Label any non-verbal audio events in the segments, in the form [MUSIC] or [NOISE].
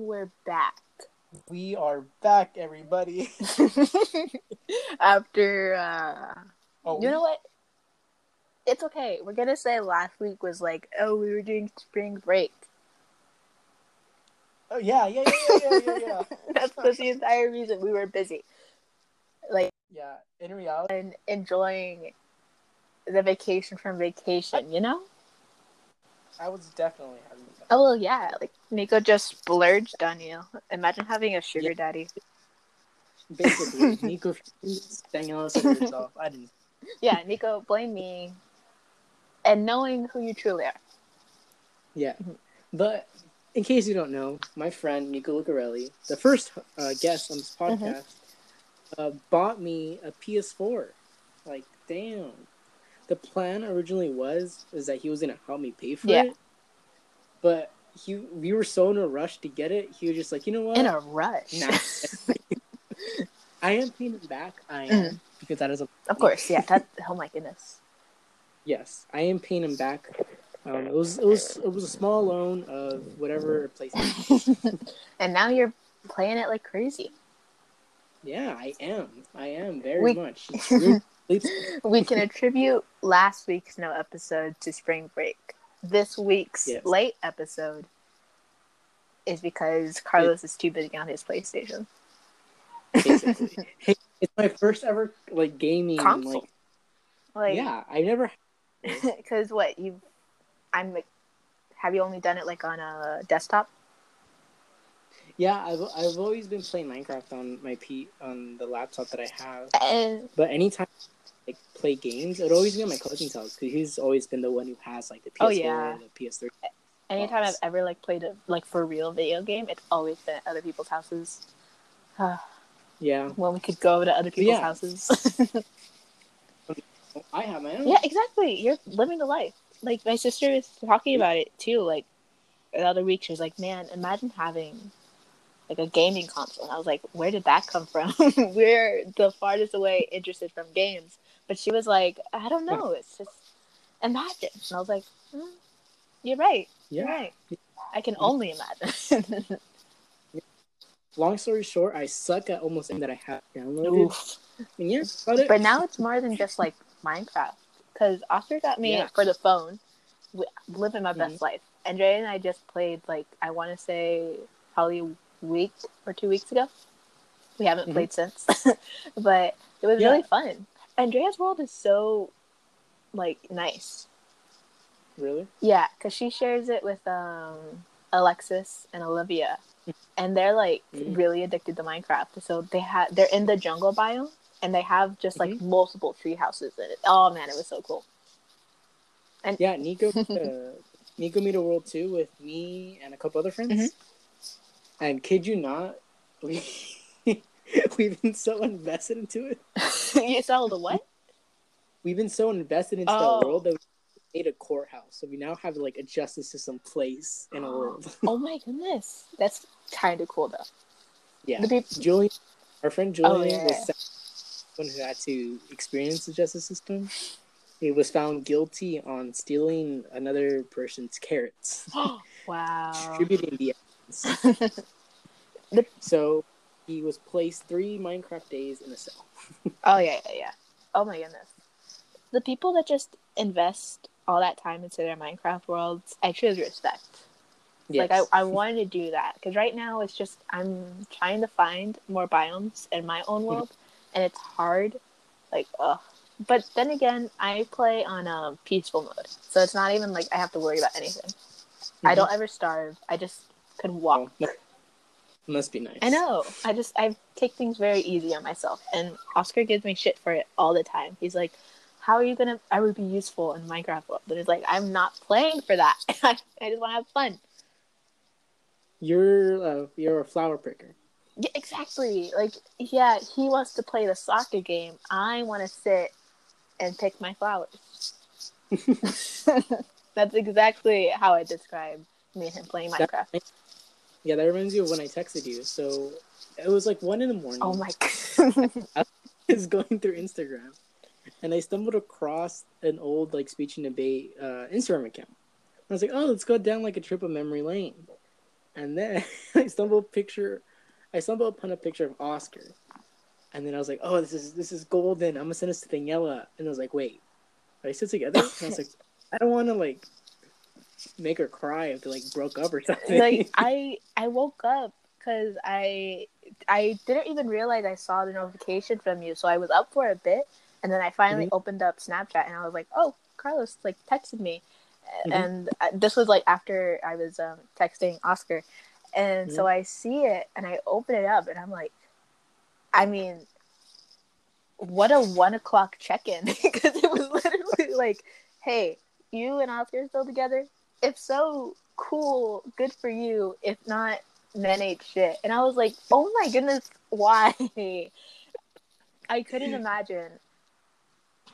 We're back. We are back, everybody. [LAUGHS] After, uh, Oh, you know what? It's okay. We're gonna say last week was like, oh, we were doing spring break. oh yeah, yeah, yeah, yeah, yeah, yeah, [LAUGHS] that's the entire reason we were busy. Like, yeah. In reality, and enjoying the vacation from vacation, you know? I was definitely having that. Oh, well, yeah. Like, Nico just splurged on you. Imagine having a sugar Yeah. daddy. Basically, [LAUGHS] Nico staying on to yourself. I didn't. Yeah, Nico, blame me. And knowing who you truly are. Yeah. But in case you don't know, my friend Nico Lucarelli, the first uh, guest on this Mm-hmm. podcast, uh, bought me a PS4. Like, damn. The plan originally was is that he was gonna help me pay for Yeah. it, but he we were so in a rush to get it. He was just like, you know what? In a rush. Nah. [LAUGHS] I am paying it back. I am because that is a Of course, yeah. That, oh my goodness. yes. I am paying him back. Um, it was it was it was a small loan of whatever place. [LAUGHS] and now you're playing it like crazy. Yeah, I am. I am very We- much. [LAUGHS] We can attribute last week's no episode to spring break. This week's Yes. late episode is because Carlos is too busy on his PlayStation. basically. [LAUGHS] Hey, it's my first ever like gaming. Console. Like, Like, yeah, I never. because [LAUGHS] what you, I'm like, have you only done it like on a desktop? Yeah, I've I've always been playing Minecraft on my P on the laptop that I have. And But anytime like play games, it'd always be on my cousin's house because he's always been the one who has like the PS4, Oh, yeah. the PS3. anytime I've ever like played a like for real video game, it's always been at other people's houses. [SIGHS] Yeah, when we could go to other people's Yeah. houses. [LAUGHS] I have my own. yeah, exactly. You're living the life. Like my sister was talking about it too. Like the other week, she was like, "Man, imagine having like a gaming console." And I was like, "Where did that come from? [LAUGHS] We're the farthest away interested from games." But she was like, "I don't know. It's just imagine." And I was like, mm, "You're right. You're right. I can only imagine." [LAUGHS] Long story short, I suck at almost anything that I have downloaded. Oof. And yeah, about it. But now it's more than just like Minecraft. Because Oscar got me Yeah. for the phone. Living my best Mhm. life. Andrea and I just played like I want to say probably a week or two weeks ago. We haven't Mhm. played since, [LAUGHS] but it was Yeah. really fun. Andrea's world is so like nice. really, Yeah, because she shares it with um Alexis and Olivia, and they're like Mhm. really addicted to Minecraft. So they have they're in the jungle biome, and they have just like Mhm. multiple tree houses in it. Oh man, it was so cool. And yeah. Nico, [LAUGHS] uh, Nico made a world too with me and a couple other friends. Mhm. And kid you not, we [LAUGHS] we've been so invested into it. [LAUGHS] you saw the what? We've been so invested into Oh. the world that we made a courthouse. So we now have like a justice system place in a world. [GASPS] oh my goodness, that's kind of cool though. yeah, The Julian, our friend Oh, Julian yeah. was the one who had to experience the justice system. He was found guilty on stealing another person's carrots, [GASPS] wow. distributing the [LAUGHS] evidence. The- So he was placed three Minecraft days in a cell. [LAUGHS] Oh yeah, yeah, yeah. Oh my goodness. The people that just invest all that time into their Minecraft worlds, I truly respect. Like I, I wanted to do that because right now it's just I'm trying to find more biomes in my own world, and it's hard. Like, ugh. But then again, I play on a peaceful mode, so it's not even like I have to worry about anything. I Mhm. don't ever starve. I just can walk. Oh, must be nice. I know. I just I take things very easy on myself, and Oscar gives me shit for it all the time. He's like, "How are you gonna? I would be useful in Minecraft world." And it's like, I'm not playing for that. [LAUGHS] I just want to have fun. You're uh, you're a flower picker. Yeah, exactly. Like, yeah, he wants to play the soccer game. I want to sit and pick my flowers. [LAUGHS] [LAUGHS] That's exactly how I describe me and him playing That- Minecraft. Yeah, that reminds me of when I texted you. So it was like one in the morning. Oh my god. [LAUGHS] [LAUGHS] I was going through Instagram, and I stumbled across an old like speech and debate uh, Instagram account. I was like, oh, let's go down like a trip of memory lane. And then [LAUGHS] I stumbled picture, I stumbled upon a picture of Oscar, and then I was like, "Oh, this is this is golden. I'm gonna send this to Daniela." And I was like, "Wait, are they still together?" And I was like, "I don't want to like make her cry if they like broke up or something." Like [LAUGHS] I I woke up because I I didn't even realize I saw the notification from you, so I was up for a bit, and then I finally Mhm. opened up Snapchat and I was like, "Oh, Carlos like texted me," Mhm. and uh, this was like after I was um, texting Oscar, and so Mm-hmm. I see it and I open it up and I'm like, I mean, what a one o'clock check in because [LAUGHS] it was literally like, "Hey, you and Oscar still together? If so, cool, good for you. If not." Men ain't shit, and I was like, "Oh my goodness, why?" [LAUGHS] I couldn't imagine.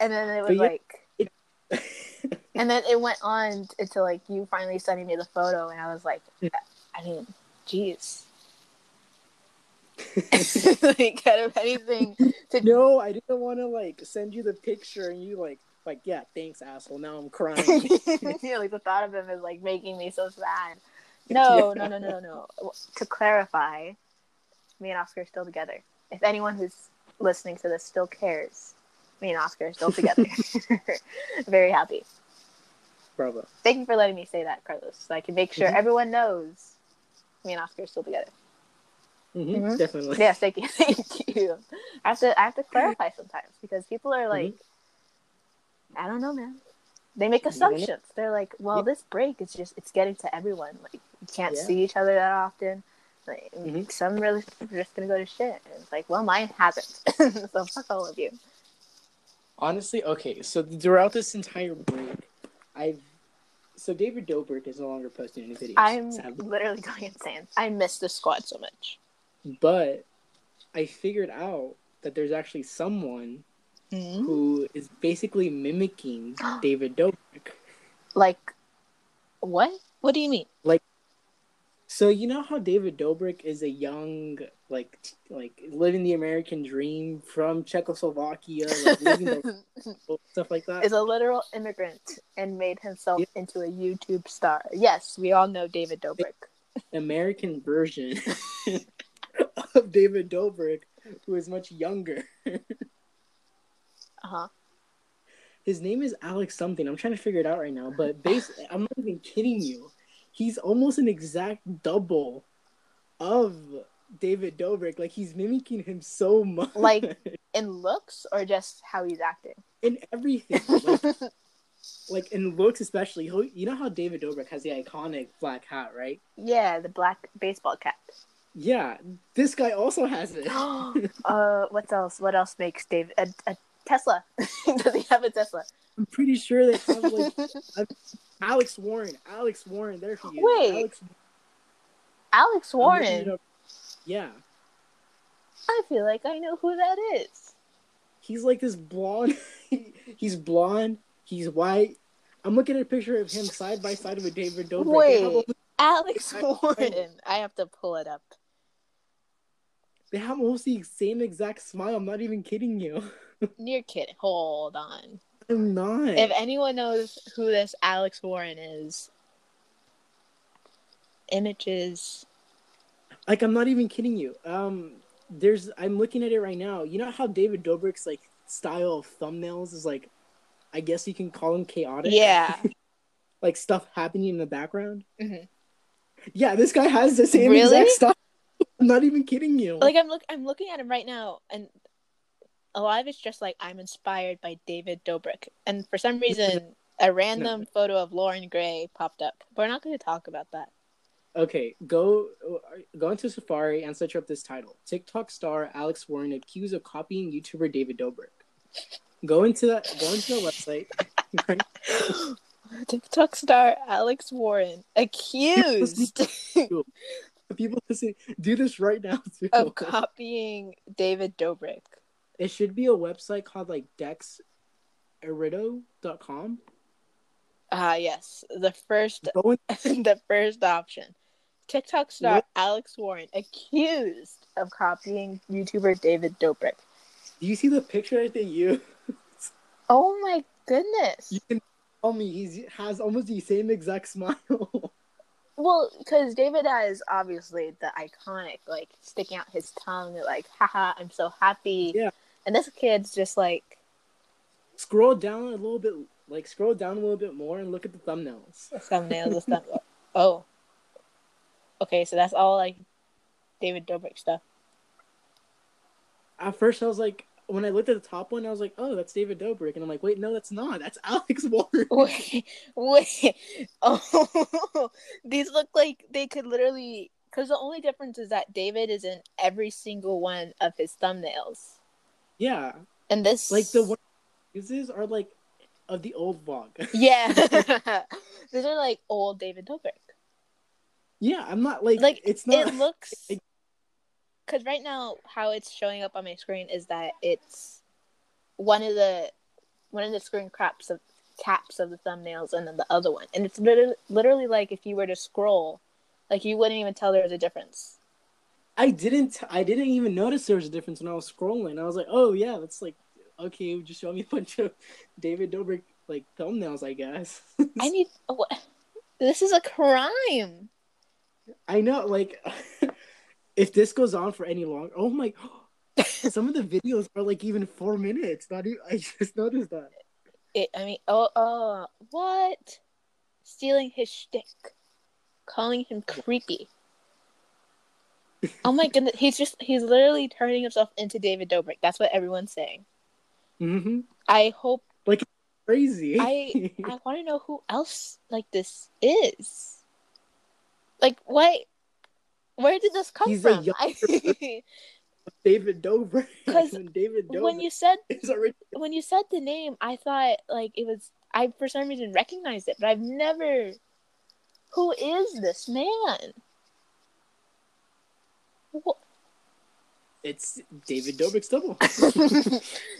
And then it was like, [LAUGHS] and then it went on until like you finally sending me the photo, and I was like, mm. I mean, jeez. [LAUGHS] like out of anything to no, I didn't want to like send you the picture and you like like yeah, thanks asshole. Now I'm [LAUGHS] crying. yeah, like the thought of him is like making me so sad. [LAUGHS] No, Yeah. no, no, no, no, no. To clarify, me and Oscar are still together. If anyone who's listening to this still cares, me and Oscar are still together. [LAUGHS] Very happy. Bravo. Thank you for letting me say that, Carlos, so I can make sure Mhm. everyone knows me and Oscar are still together. hmm Mhm. Definitely. Yes, thank you, thank you. I have to, I have to [CLEARS THROAT] clarify sometimes because people are like, I don't know, man. They make You don't know? assumptions. They're like, well, Yeah. this break is just it's getting to everyone. Like, you can't Yeah. see each other that often. Like, Mhm. some really are just gonna go to shit. And it's like, well, mine hasn't. [LAUGHS] so fuck all of you. Honestly, okay. So throughout this entire break, I've so David Dobrik is no longer posting any videos. I'm sadly. literally [LAUGHS] going insane. I miss the squad so much. but I figured out that there's actually someone Hmm? who is basically mimicking [GASPS] David Dobrik. Like, what? What do you mean? Like, so you know how David Dobrik is a young, like, t- like living the American dream from Czechoslovakia, like [LAUGHS] living the stuff like that. is a literal immigrant and made himself Yeah. into a YouTube star. Yes, we all know David Dobrik. American version [LAUGHS] of David Dobrik, who is much younger. [LAUGHS] Uh huh. His name is Alex something. I'm trying to figure it out right now, but base [LAUGHS] I'm not even kidding you. He's almost an exact double of David Dobrik. Like he's mimicking him so much. Like- [LAUGHS] In looks or just how he's acting? in everything. Like, [LAUGHS] like in looks especially. You know how David Dobrik has the iconic black hat, right? yeah, the black baseball cap. Yeah, this guy also has it. [GASPS] uh, what else? What else makes David a, a Tesla? [LAUGHS] Does he have a Tesla? I'm pretty sure they have like [LAUGHS] Alex Warren. Alex Warren, there he is. Wait. Alex Alex I'm looking it Warren. up. Yeah, I feel like I know who that is. he's like this blonde. [LAUGHS] he's blonde. He's white. I'm looking at a picture of him side by side with David Dobrik. Wait. Alex Warren. I have to pull it up. They have almost the same exact smile. I'm not even kidding you. [LAUGHS] You're kidding. Hold on. I'm not. If anyone knows who this Alex Warren is, images. like I'm not even kidding you. Um, there's I'm looking at it right now. You know how David Dobrik's like style of thumbnails is like, I guess you can call them chaotic. Yeah. [LAUGHS] like stuff happening in the background. Mhm. Yeah, this guy has the same Really? exact style. I'm not even kidding you. like I'm look I'm looking at him right now and a lot of it's just like I'm inspired by David Dobrik. And for some reason [LAUGHS] a random photo of Loren Gray popped up. But we're not gonna talk about that. okay, go uh, go into Safari and search up this title: TikTok star Alex Warren accused of copying YouTuber David Dobrik. Go into that. Go into the website. [LAUGHS] TikTok star Alex Warren accused [LAUGHS] [LAUGHS] People listen. Do this right now [LAUGHS] too. of copying David Dobrik. It should be a website called like dexerto.com. Ah yes. The first Go in, [LAUGHS] the first option. TikTok star What? Alex Warren accused of copying YouTuber David Dobrik. do you see the picture that they use? Oh my goodness. You can tell me he has almost the same exact smile. Well, because David has obviously the iconic, like sticking out his tongue, like "haha, I'm so happy." Yeah. And this kid's just like Scroll down a little bit, like scroll down a little bit more and look at the thumbnails. thumbnails, the thumb. [LAUGHS] Oh. Okay, so that's all like David Dobrik stuff. At first, I was like, when I looked at the top one, I was like, oh, that's David Dobrik, and I'm like, wait, no, that's not. That's [LAUGHS] Alex Warren. Wait, wait. [LAUGHS] Oh, [LAUGHS] these look like they could literally. Because the only difference is that David is in every single one of his thumbnails, Yeah, and this like the one uses are like of the old vlog. Yeah, these are like old David Dobrik. yeah, I'm not like Like it's not. it looks. like- Because right now, how it's showing up on my screen is that it's one of the one of the screen caps of caps of the thumbnails, and then the other one, and it's literally, literally like if you were to scroll, like you wouldn't even tell there was a difference. I didn't. I didn't even notice there was a difference when I was scrolling. I was like, oh yeah, that's like okay. Just show me a bunch of David Dobrik like thumbnails, I guess. [LAUGHS] I need what? This is a crime. I know, like, [LAUGHS] if this goes on for any longer, oh my, [GASPS] some of the videos are like even four minutes. Not even, I just noticed that. It, I mean, oh, oh, what? Stealing his shtick, calling him creepy. Oh my goodness, he's just—he's literally turning himself into David Dobrik. That's what everyone's saying. hmm I hope like, Crazy. I I [LAUGHS] want to know who else like this is. Like, what? Where did this come He's a from? young I, [LAUGHS] David Dobrik. [LAUGHS] 'Cause And David Dobrik when you said [LAUGHS] when you said the name, I thought like it was I for some reason recognized it, but I've never. Who is this man? Wha- It's David Dobrik's double.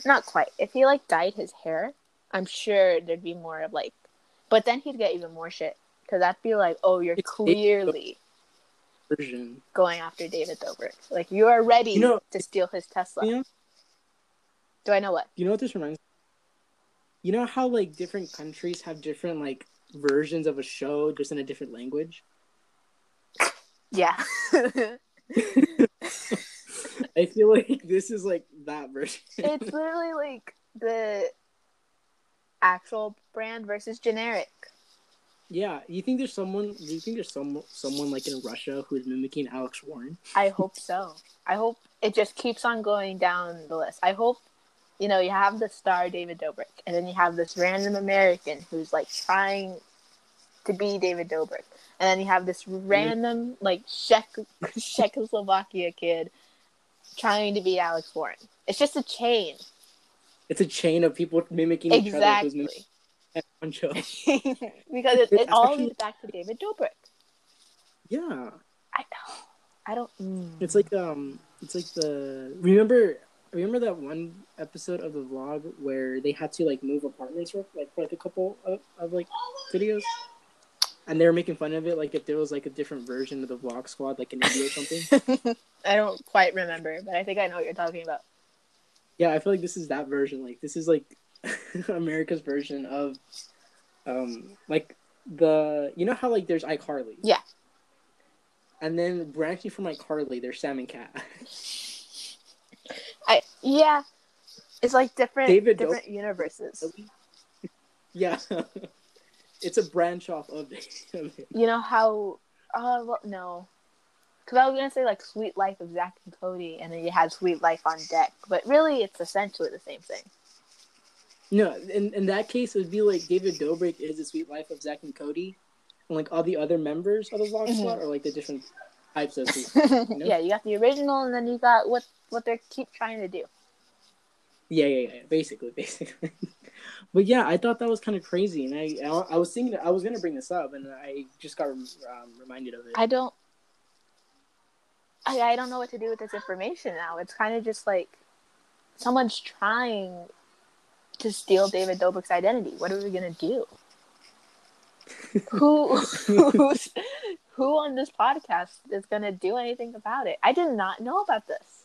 Not quite. If he like dyed his hair, I'm sure there'd be more of like, but then he'd get even more shit because that'd be like, oh, you're It's clearly version. going after David Dobrik. Like you are ready You know- to steal his Tesla. You know, Do I know what? you know what this reminds? You know how like different countries have different like versions of a show just in a different language. Yeah. [LAUGHS] [LAUGHS] I feel like this is like that version. it's literally like the actual brand versus generic. Yeah, you think there's someone? Do you think there's some someone like in Russia who's mimicking Alex Warren? I hope so. I hope it just keeps on going down the list. I hope, you know, you have the star David Dobrik, and then you have this random American who's like trying to be David Dobrik, and then you have this random like Czech [LAUGHS] Czechoslovakia kid trying to be Alex Warren. It's just a chain. It's a chain of people mimicking each other Exactly. [LAUGHS] because it, it all leads back to David Dobrik. Yeah, I know. I don't. mm. it's like um, it's like the remember remember that one episode of the vlog where they had to like move apartments for like for like a couple of, of like videos, and they were making fun of it like if there was like a different version of the vlog squad like in India or something. [LAUGHS] I don't quite remember, but I think I know what you're talking about. Yeah, I feel like this is that version. Like this is like [LAUGHS] America's version of um like the you know how like there's iCarly. Yeah. And then branching from iCarly, there's Sam and Cat. [LAUGHS] I yeah, it's like different David different universes. [LAUGHS] yeah. it's a branch off of it. of it. You know how? Uh, well, no, because I was gonna say like Suite Life of Zack and Cody, and then you had Suite Life on Deck, but really it's essentially the same thing. No, in in that case, it would be like David Dobrik is the Suite Life of Zack and Cody, and like all the other members of the Vlog Mhm. Squad are like the different types of people. [LAUGHS] know? Yeah, you got the original, and then you got what what they keep trying to do. Yeah, yeah, yeah. Basically, [LAUGHS] basically. but yeah, I thought that was kind of crazy, and I, I, I was thinking I was gonna bring this up, and I just got um, reminded of it. I don't. I, I don't know what to do with this information now. It's kind of just like someone's trying to steal David Dobrik's identity. What are we gonna do? who [LAUGHS] who's, who on this podcast is gonna do anything about it? I did not know about this.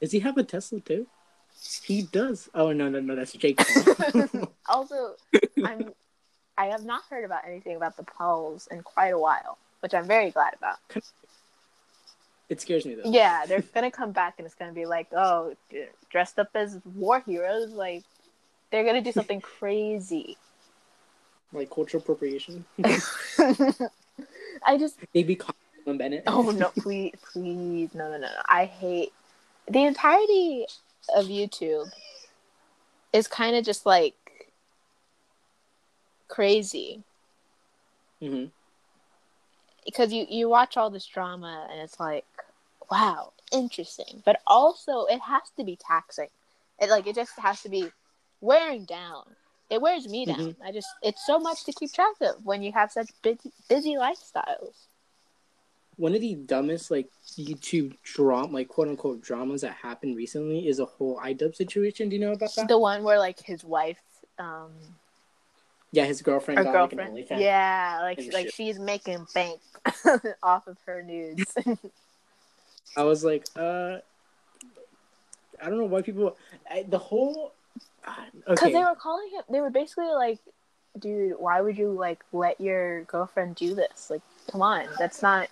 Does he have a Tesla too? He does. Oh no, no, no, that's Jake. [LAUGHS] Also, [LAUGHS] I'm I have not heard about anything about the Pauls in quite a while, which I'm very glad about. It scares me though. Yeah, they're gonna come back and it's gonna be like, oh, dressed up as war heroes. Like, they're gonna do something crazy. [LAUGHS] Like cultural appropriation. [LAUGHS] I just maybe Colin Bennett. oh no, [LAUGHS] please, please, no, no, no, no. I hate the entirety of YouTube. Is kind of just like crazy. Mm-hmm. because you you watch all this drama and it's like wow interesting but also it has to be taxing it like it just has to be wearing down it wears me down Mhm. i just it's so much to keep track of when you have such busy, busy lifestyles One of the dumbest like YouTube drama, like quote unquote dramas that happened recently is a whole iDub situation. Do you know about that? the one where like his wife um yeah, his girlfriend got girlfriend like yeah like like shit. she's making bank [LAUGHS] off of her nudes [LAUGHS] I was like, uh, I don't know why people. I, the whole. Because Okay. they were calling him, they were basically like, dude, why would you like let your girlfriend do this? Like, come on, that's not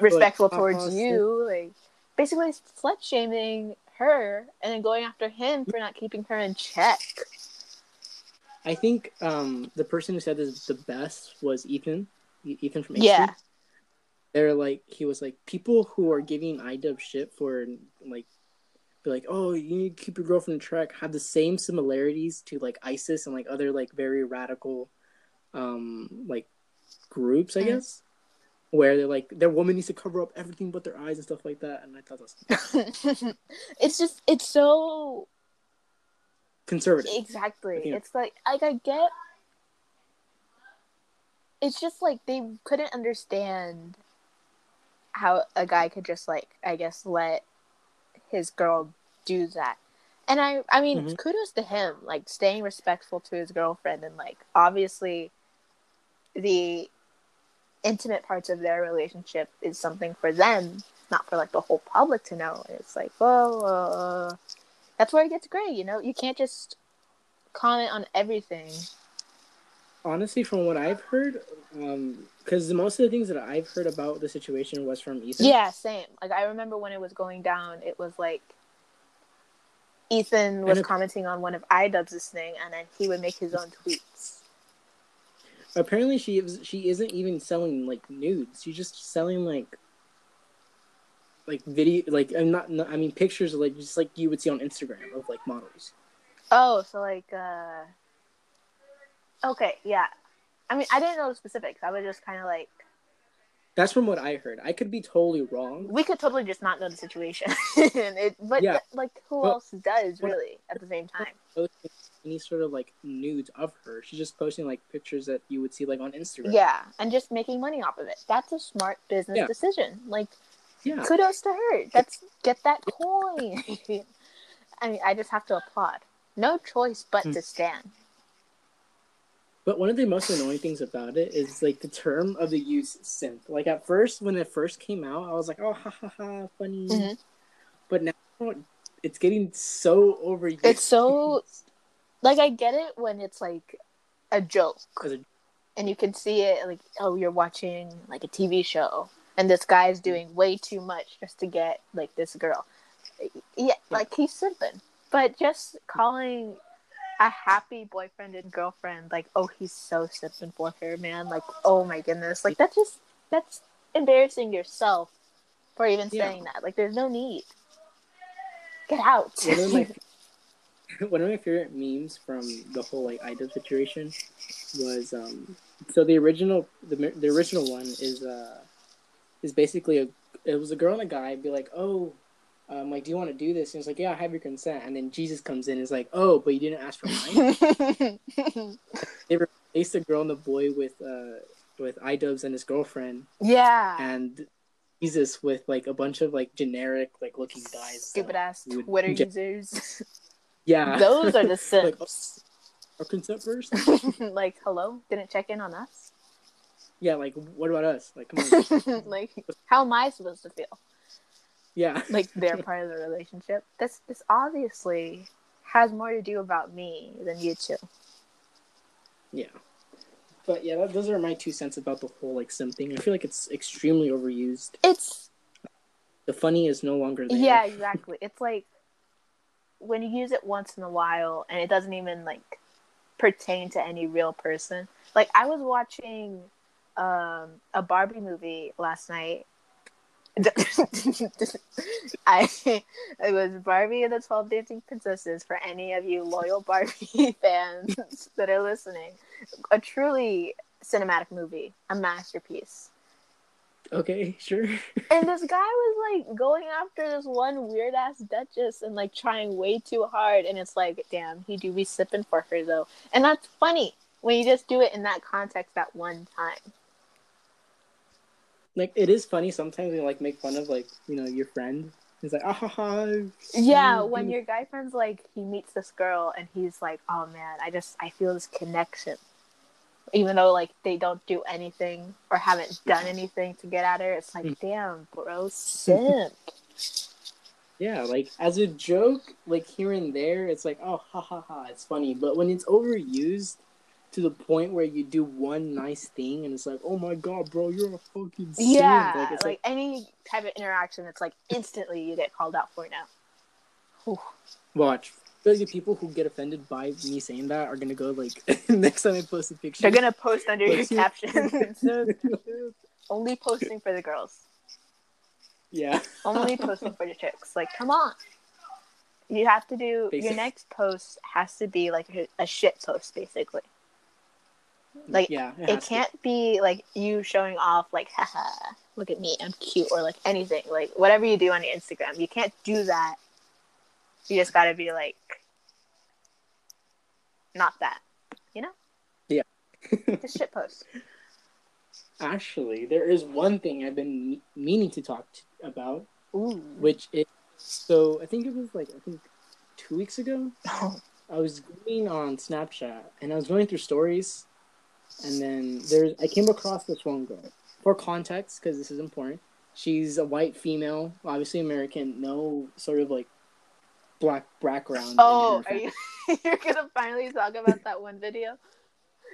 respectful Like, towards you. Like, basically slut shaming her and then going after him for not keeping her in check. I think um the person who said this the best was Ethan. Ethan from Yeah. They're like he was like people who are giving iDub shit for like be like oh you need to keep your girlfriend in track have the same similarities to like ISIS and like other like very radical um like groups I Mm. guess where they're like their woman needs to cover up everything but their eyes and stuff like that and I thought that was [LAUGHS] it's just, it's so conservative. exactly. It's like, like I get. It's just like they couldn't understand how a guy could just like I guess let his girl do that. And I I mean Mhm. kudos to him like staying respectful to his girlfriend and like obviously the intimate parts of their relationship is something for them, not for like the whole public to know. And it's like, well, uh, that's where it gets gray, you know? You can't just comment on everything. Honestly from what i've heard um because most of the things that i've heard about the situation was from ethan Yeah, same. Like I remember when it was going down, it was like Ethan was commenting on one of iDubbbz's thing, and then he would make his own tweets. apparently she is she isn't even selling like nudes she's just selling like like video like i'm not, not i mean pictures of, like just like you would see on instagram of like models Oh, so like, uh, okay, yeah. I mean, I didn't know the specifics. I was just kind of like, that's from what i heard i could be totally wrong we could totally just not know the situation, [LAUGHS] it, but Yeah. like, who Well, else does really at the same time? posting any sort of like nudes of her she's just posting like pictures that you would see like on instagram Yeah, and just making money off of it. That's a smart business Yeah. decision. Like, yeah kudos to her. That's get that coin. [LAUGHS] I mean, I just have to applaud. No choice but Hmm. to stand. But one of the most annoying things about it is like the term of the use synth. Like at first, when it first came out, I was like, "Oh, ha ha ha, funny." Mhm. But now it's getting so overused. It's so- Like, I get it when it's like a joke, a- and you can see it. Like, oh, you're watching like a TV show, and this guy's doing way too much just to get like this girl. Yeah, like he's simping. But just calling a happy boyfriend and girlfriend like, oh, he's so simping for her, man. Like, oh my goodness, like that's just that's embarrassing yourself for even Yeah. saying that. Like, there's no need. Get out. one of my [LAUGHS] [LAUGHS] one of my favorite memes from the whole like idol situation was um so the original the the original one is uh is basically a it was a girl and a guy be like oh um like do you want to do this and it's like yeah I have your consent and then Jesus comes in and is like oh but you didn't ask for mine [LAUGHS] [LAUGHS] they replaced the girl and the boy with uh with iDubbbz and his girlfriend yeah. and Jesus with like a bunch of like generic like looking guys Stupid ass would Twitter users. [LAUGHS] yeah Those are the Like, simps. our consent first like, hello? Didn't check in on us? Yeah, like what about us? Like, come on. like, how am I supposed to feel? Yeah, [LAUGHS] Like they're part of the relationship. This this obviously has more to do about me than you two. yeah. but yeah, that, those are my two cents about the whole like sim thing. I feel like it's extremely overused. It's The funny is no longer there. yeah, [LAUGHS] exactly. It's like when you use it once in a while and it doesn't even like pertain to any real person. Like I was watching um a Barbie movie last night. [LAUGHS] I it was Barbie and the Twelve Dancing Princesses for any of you loyal Barbie [LAUGHS] fans that are listening. A truly cinematic movie, a masterpiece. Okay, sure. [LAUGHS] And this guy was like going after this one weird ass duchess and like trying way too hard. And it's like, damn, he do be sipping for her though. And that's funny when you just do it in that context at one time. Like it is funny sometimes you like make fun of like you know your friend. It's like ah ha ha. Yeah, when mm." your guy friend's like, he meets this girl and he's like, oh man, I just, I feel this connection. Even though like they don't do anything or haven't done anything to get at her, it's like, damn, bro, [LAUGHS] simp. Yeah, like as a joke, like here and there, it's like oh ha ha ha, it's funny. But when it's overused to the point where you do one nice thing and it's like oh my god, bro, you're a fucking. Yeah, like like, it's like, any type of interaction, it's like instantly you get called out for it now. Whew. [SIGHS] watch. Like the people who get offended by me saying that are gonna go like [LAUGHS] next time I post a picture. They're gonna post under your [LAUGHS] caption. [LAUGHS] Only posting for the girls. yeah. Only posting for the chicks. Like, come on. You have to do your next post has to be like a, a shit post, basically. Like, yeah. it to. can't be like you showing off, like, [LAUGHS] haha, look at me, I'm cute, or like anything. Like, whatever you do on Instagram, you can't do that. You just gotta be like, not that, you know? Yeah. [LAUGHS] Just shit post. Actually, there is one thing I've been meaning to talk t- about, Ooh. which is so I think it was like I think two weeks ago. [LAUGHS] I was going on Snapchat and I was going through stories, and then there's I came across this one girl. For context, because this is important, she's a white female, obviously American, no sort of like black background. Oh, are you? [LAUGHS] [LAUGHS] You're gonna finally talk about that one video?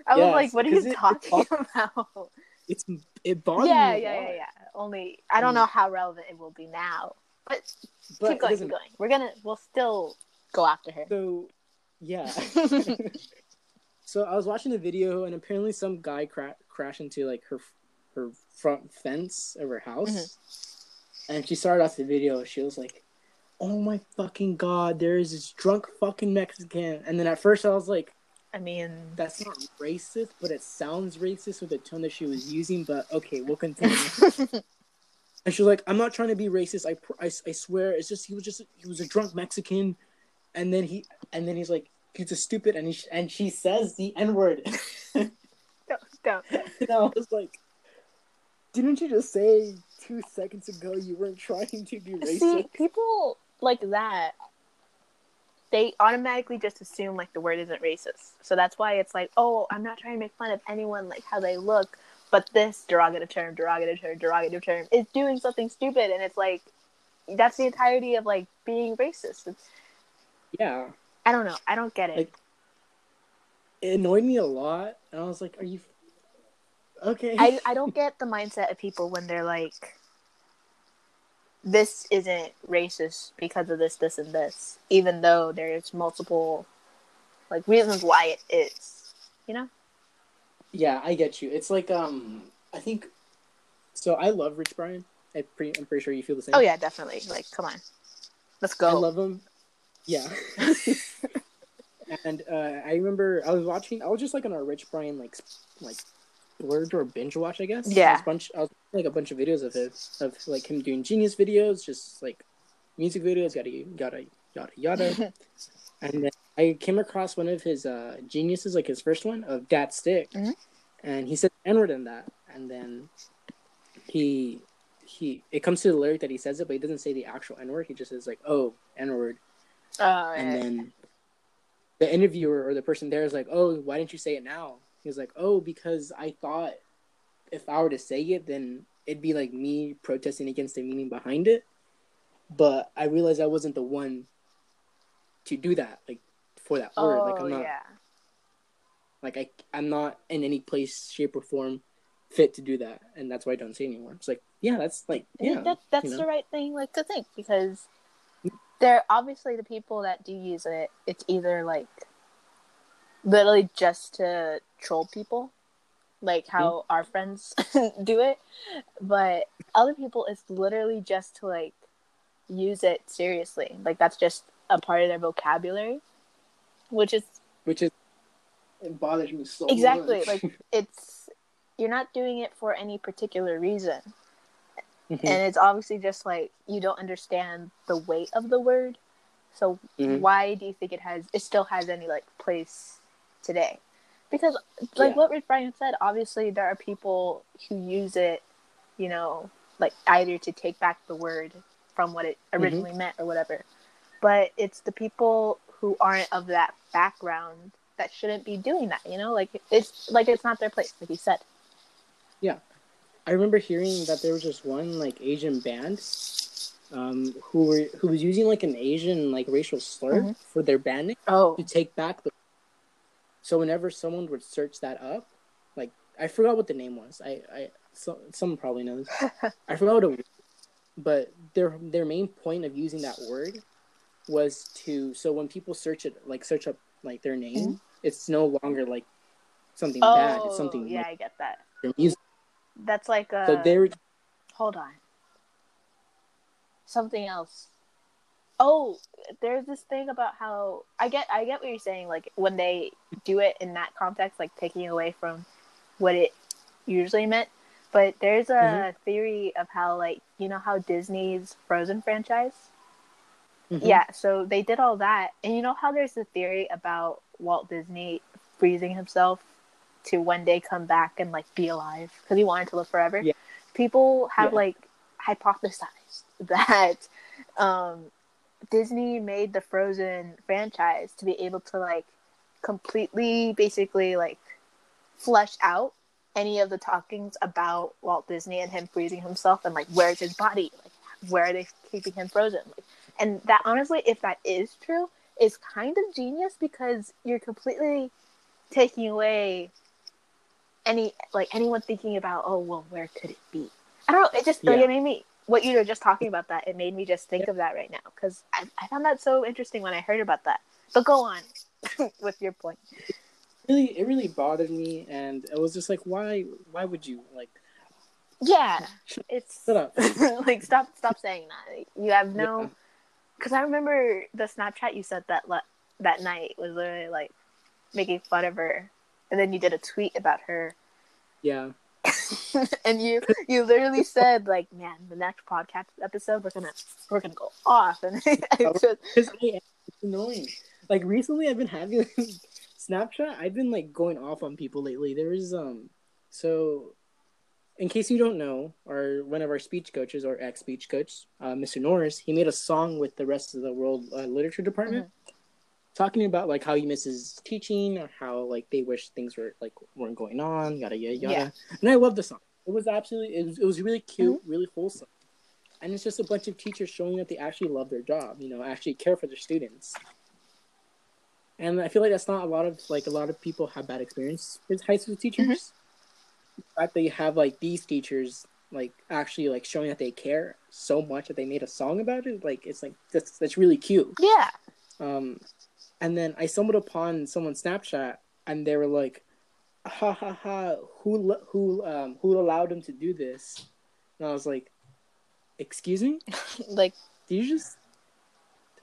I was like, what are you it- it talking talk- [LAUGHS] about? It's it bothers yeah, me. a yeah, yeah, yeah. Only I don't know how relevant it will be now, but, But keep going, keep going. We're gonna, we'll still go after her. So, yeah. So I was watching the video, and apparently some guy cra- crashed into like her her front fence of her house, Mm-hmm. and she started off the video. She was like, "Oh my fucking god, there is this drunk fucking Mexican." And then at first I was like, I mean, "That's not racist, but it sounds racist with the tone that she was using." But okay, we'll continue. [LAUGHS] And she's like, "I'm not trying to be racist. I, I, I swear. It's just he was just he was a drunk Mexican." And then he and then he's like, "He's a stupid," and he and she says the n word. and [LAUGHS] don't, don't. [LAUGHS] I was like, "Didn't you just say two seconds ago you weren't trying to be racist?" See, people like that, they automatically just assume like the word isn't racist. So that's why it's like, oh, I'm not trying to make fun of anyone like how they look, but this derogative term, derogative term, derogative term is doing something stupid, and it's like that's the entirety of like being racist. It's, yeah, I don't know. I don't get it. Like- it annoyed me a lot, and I was like, "Are you okay?" I [LAUGHS] I don't get the mindset of people when they're like, this isn't racist because of this, this, and this, even though there's multiple like reasons why it is. You know? Yeah, I get you. It's like um, I think. So I love Rich Brian. I pre- I'm pretty sure you feel the same. Oh yeah, definitely. Like, come on, let's go. I love him. Yeah. and uh, I remember I was watching. I was just like on a Rich Brian like like blurred or binge watch, I guess. Yeah. I was, bunch, I was like a bunch of videos of his of like him doing genius videos, just like music videos, yada yada yada [LAUGHS] yada. and then I came across one of his uh, geniuses, like his first one of Dat Stick, Mhm. and he said N word in that, and then he he it comes to the lyric that he says it, but he doesn't say the actual N word. He just says like, "Oh, N word," Uh, and then the interviewer or the person there is like, "Oh, why didn't you say it now?" He was like, "Oh, because I thought if I were to say it, then it'd be like me protesting against the meaning behind it." But I realized I wasn't the one to do that, like for that word. oh Like I'm not. yeah. Like I I'm not in any place, shape, or form fit to do that, and that's why I don't say anymore. It's like yeah, that's like yeah, that, that's you know? the right thing like to think because they're obviously the people that do use it. It's either like literally just to troll people, like how mm-hmm. our friends [LAUGHS] do it, but other people it's literally just to like use it seriously. Like that's just a part of their vocabulary, which is which is it bothers me so exactly much. like [LAUGHS] it's you're not doing it for any particular reason. Mm-hmm. And it's obviously just like you don't understand the weight of the word. So mm-hmm. why do you think it has it still has any like place today? Because like yeah. what Rich Brian said, obviously there are people who use it, you know, like either to take back the word from what it mm-hmm. originally mm-hmm. meant or whatever. But it's the people who aren't of that background that shouldn't be doing that, you know? Like it's like it's not their place, like you said. Yeah. I remember hearing that there was just one like Asian band um, who were who was using like an Asian like racial slur mm-hmm. for their banding oh. to take back the. So whenever someone would search that up, like I forgot what the name was. I I so, someone probably knows. [LAUGHS] I forgot what it was, but their their main point of using that word was to so when people search it like search up like their name, mm-hmm. it's no longer like something oh, bad. It's something oh, yeah, like, I get that. Their music that's like a. So there. Hold on. Something else. Oh, there's this thing about how I get I get what you're saying. Like when they do it in that context, like taking away from what it usually meant. But there's a mm-hmm. theory of how like you know how Disney's Frozen franchise. Mm-hmm. Yeah, so they did all that, and you know how there's a theory about Walt Disney freezing himself to one day come back and like be alive because he wanted to live forever. Yeah. People have yeah. like hypothesized [LAUGHS] that um, Disney made the Frozen franchise to be able to like completely basically like flesh out any of the talkings about Walt Disney and him freezing himself and like where's his body like where are they keeping him frozen like, and that honestly if that is true is kind of genius because you're completely taking away any like anyone thinking about oh well where could it be? I don't know it just yeah. like, it made me what you were just talking about that it made me just think of that right now because I, I found that so interesting when i heard about that. But go on [LAUGHS] with your point. Really it really bothered me and it was just like why why would you like yeah it's [LAUGHS] like stop stop saying that. You have no because yeah. i remember the snapchat you said that le- that night was literally like making fun of her and then you did a tweet about her. Yeah. [LAUGHS] and you you literally said like, man, the next podcast episode we're gonna we're gonna go off, [LAUGHS] and it's just it's annoying. Like recently, I've been having [LAUGHS] Snapchat. I've been like going off on people lately. There is um, so in case you don't know, our one of our speech coaches, or ex speech coach, uh, Mr. Norris, he made a song with the rest of the world uh, literature department. Mm-hmm talking about like how he misses teaching or how like they wish things were like weren't going on, yada yada yada. Yeah. And I love the song. It was absolutely it was, it was really cute, mm-hmm. really wholesome. And it's just a bunch of teachers showing that they actually love their job, you know, actually care for their students. And I feel like that's not a lot of like a lot of people have bad experience with high school teachers. Mm-hmm. The fact that you have like these teachers like actually like showing that they care so much that they made a song about it, like it's like that's that's really cute. Yeah. Um, and then I stumbled upon someone's Snapchat, and they were like, "Ha ha ha! Who who um who allowed him to do this?" And I was like, "Excuse me? [LAUGHS] like, do you just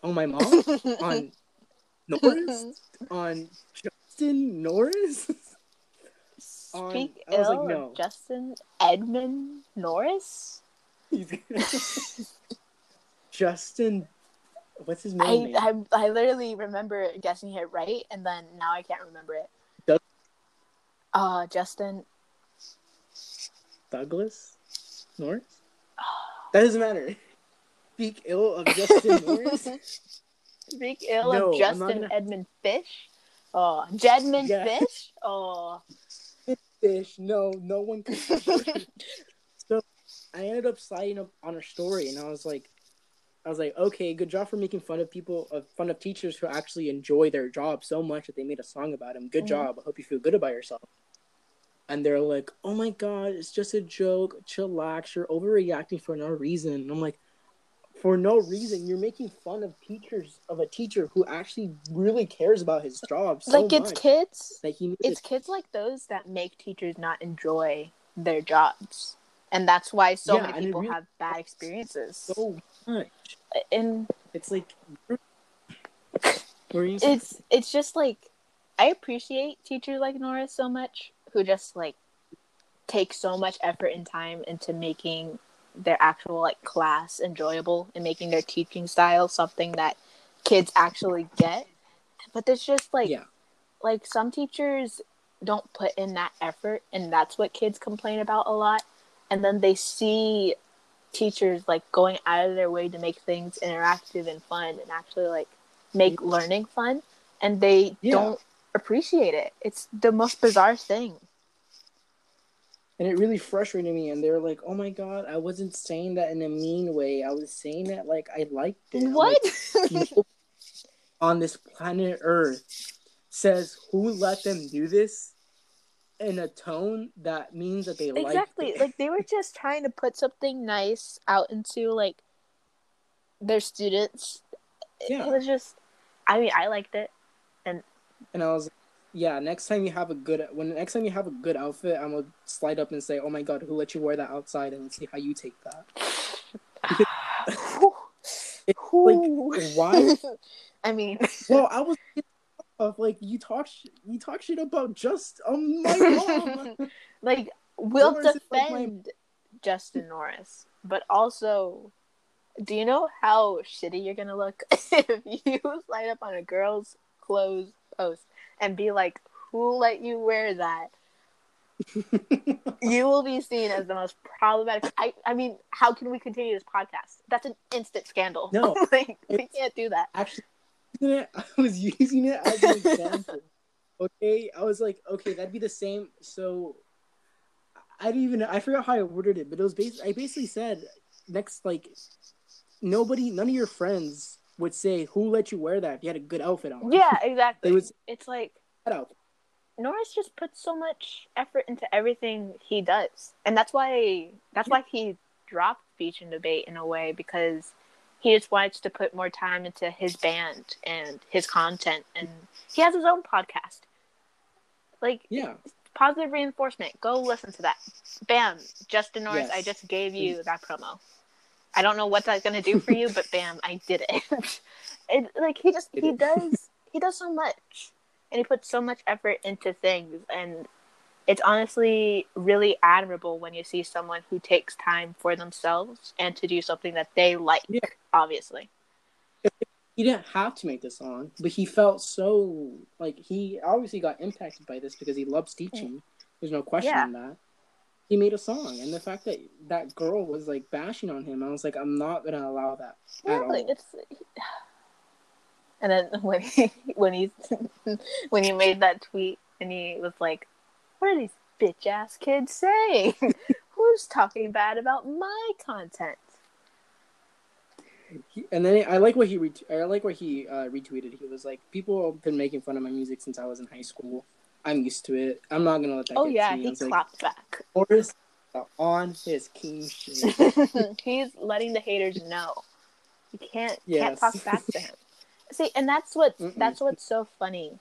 on my mom on [LAUGHS] Norris on Justin Norris?" [LAUGHS] Speak ill like, no. Justin Edmund Norris. Justin What's his name? I, I, I literally remember guessing it right, and then now I can't remember it. Doug- uh, Justin. Douglas Norris. that doesn't matter. Speak ill of Justin Norris. [LAUGHS] Speak ill no, of Justin gonna... Edmund Fish. Oh, Jedmund yeah. Fish. [LAUGHS] Oh, Fish. No, no one. Could... [LAUGHS] so I ended up sliding up on her story, and I was like, I was like, okay, good job for making fun of people, of fun of teachers who actually enjoy their job so much that they made a song about them. Good Mhm. job. I hope you feel good about yourself. And they're like, oh my god, it's just a joke. Chillax. You're overreacting for no reason. And I'm like, for no reason. You're making fun of teachers of a teacher who actually really cares about his job so like it's much. kids Like he it's kids like those that make teachers not enjoy their jobs and that's why so Yeah, many people really- have bad experiences so much. and It's like, what were you saying? it's it's just like i appreciate teachers like nora so much who just like take so much effort and time into making their actual like class enjoyable and making their teaching style something that kids actually get but there's just like yeah, like some teachers don't put in that effort and that's what kids complain about a lot and then they see teachers like going out of their way to make things interactive and fun and actually like make learning fun and they Yeah. don't appreciate it it's the most bizarre thing and it really frustrated me. And they were like, "Oh my god, I wasn't saying that in a mean way. I was saying that like I liked it." What like, [LAUGHS] "Nobody on this planet Earth says who let them do this in a tone that means that they like exactly like they were just trying to put something nice out into like their students Yeah. it was just i mean i liked it and And I was, yeah. Next time you have a good, when next time you have a good outfit, I'm gonna slide up and say, "Oh my god, who let you wear that outside?" And let's see how you take that. [SIGHS] It's like, why? [LAUGHS] I mean, Well, I was [LAUGHS] of like you talk, sh- you talk shit about just um my [LAUGHS] mom. like we'll Norris is like defend Justin Norris, but also, do you know how shitty you're gonna look [LAUGHS] if you slide up on a girl's clothes post and be like, "Who let you wear that?" You will be seen as the most problematic. I, I mean, how can we continue this podcast? That's an instant scandal. No, [LAUGHS] like we can't do that. Actually, using it- [LAUGHS] I was using it as an example. [LAUGHS] Okay, I was like, okay, that'd be the same. So, I didn't even. I forgot how I worded it, but it was basically. I basically said next, like, nobody, none of your friends would say who let you wear that if you had a good outfit on. Yeah, [LAUGHS] exactly. it was. It's like that outfit. Norris just puts so much effort into everything he does, and that's why that's why he dropped speech and debate in a way because he just wants to put more time into his band and his content, and he has his own podcast. Like Yeah, positive reinforcement, go listen to that. Bam, Justin Norris, I just gave you that promo. I don't know what that's gonna do for you, but bam, I did it. [LAUGHS] and like he just Did he it. does he does so much, and he puts so much effort into things, and it's honestly really admirable when you see someone who takes time for themselves and to do something that they like. Yeah. Obviously, he didn't have to make the song, but he felt so like he obviously got impacted by this because he loves teaching. There's no question Yeah. that. He made a song, and the fact that that girl was like bashing on him, I was like, I'm not gonna allow that at Really, all. it's [SIGHS] and then [LAUGHS] when he when he [LAUGHS] when he made that tweet and he was like, "What are these bitch ass kids saying? [LAUGHS] Who's talking bad about my content?" He, and then I like what he ret- I like what he uh, retweeted. He was like, "People have been making fun of my music since I was in high school. I'm used to it. I'm not gonna let that." Oh get yeah, to me." He was like, clapped back. Norris on his king shit. [LAUGHS] He's letting the haters know. You can't can't talk back to him. See, and that's what Mm-mm. that's what's so funny.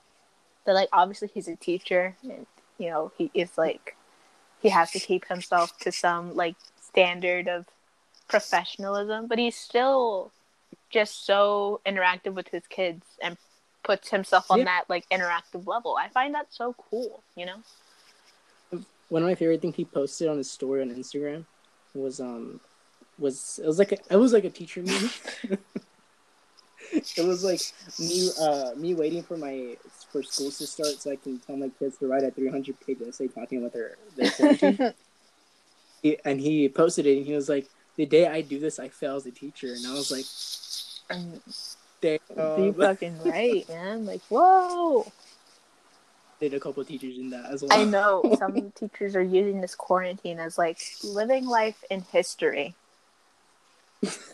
That like obviously he's a teacher, and you know he is like he has to keep himself to some like standard of professionalism, but he's still just so interactive with his kids and puts himself on Yeah. that like interactive level. I find that so cool, you know. one of my favorite things he posted on his story on Instagram was um was it was like a, it was like a teacher meeting. [LAUGHS] it was like me uh me waiting for my for schools to start so I can tell my kids to write a 300 page essay talking about their their quarantine. [LAUGHS] He- and he posted it and he was like the day I do this I fail as a teacher and I was like And damn be fucking right, man. Like, whoa. did a couple teachers in that as well. I know [LAUGHS] some teachers are using this quarantine as like living life in history.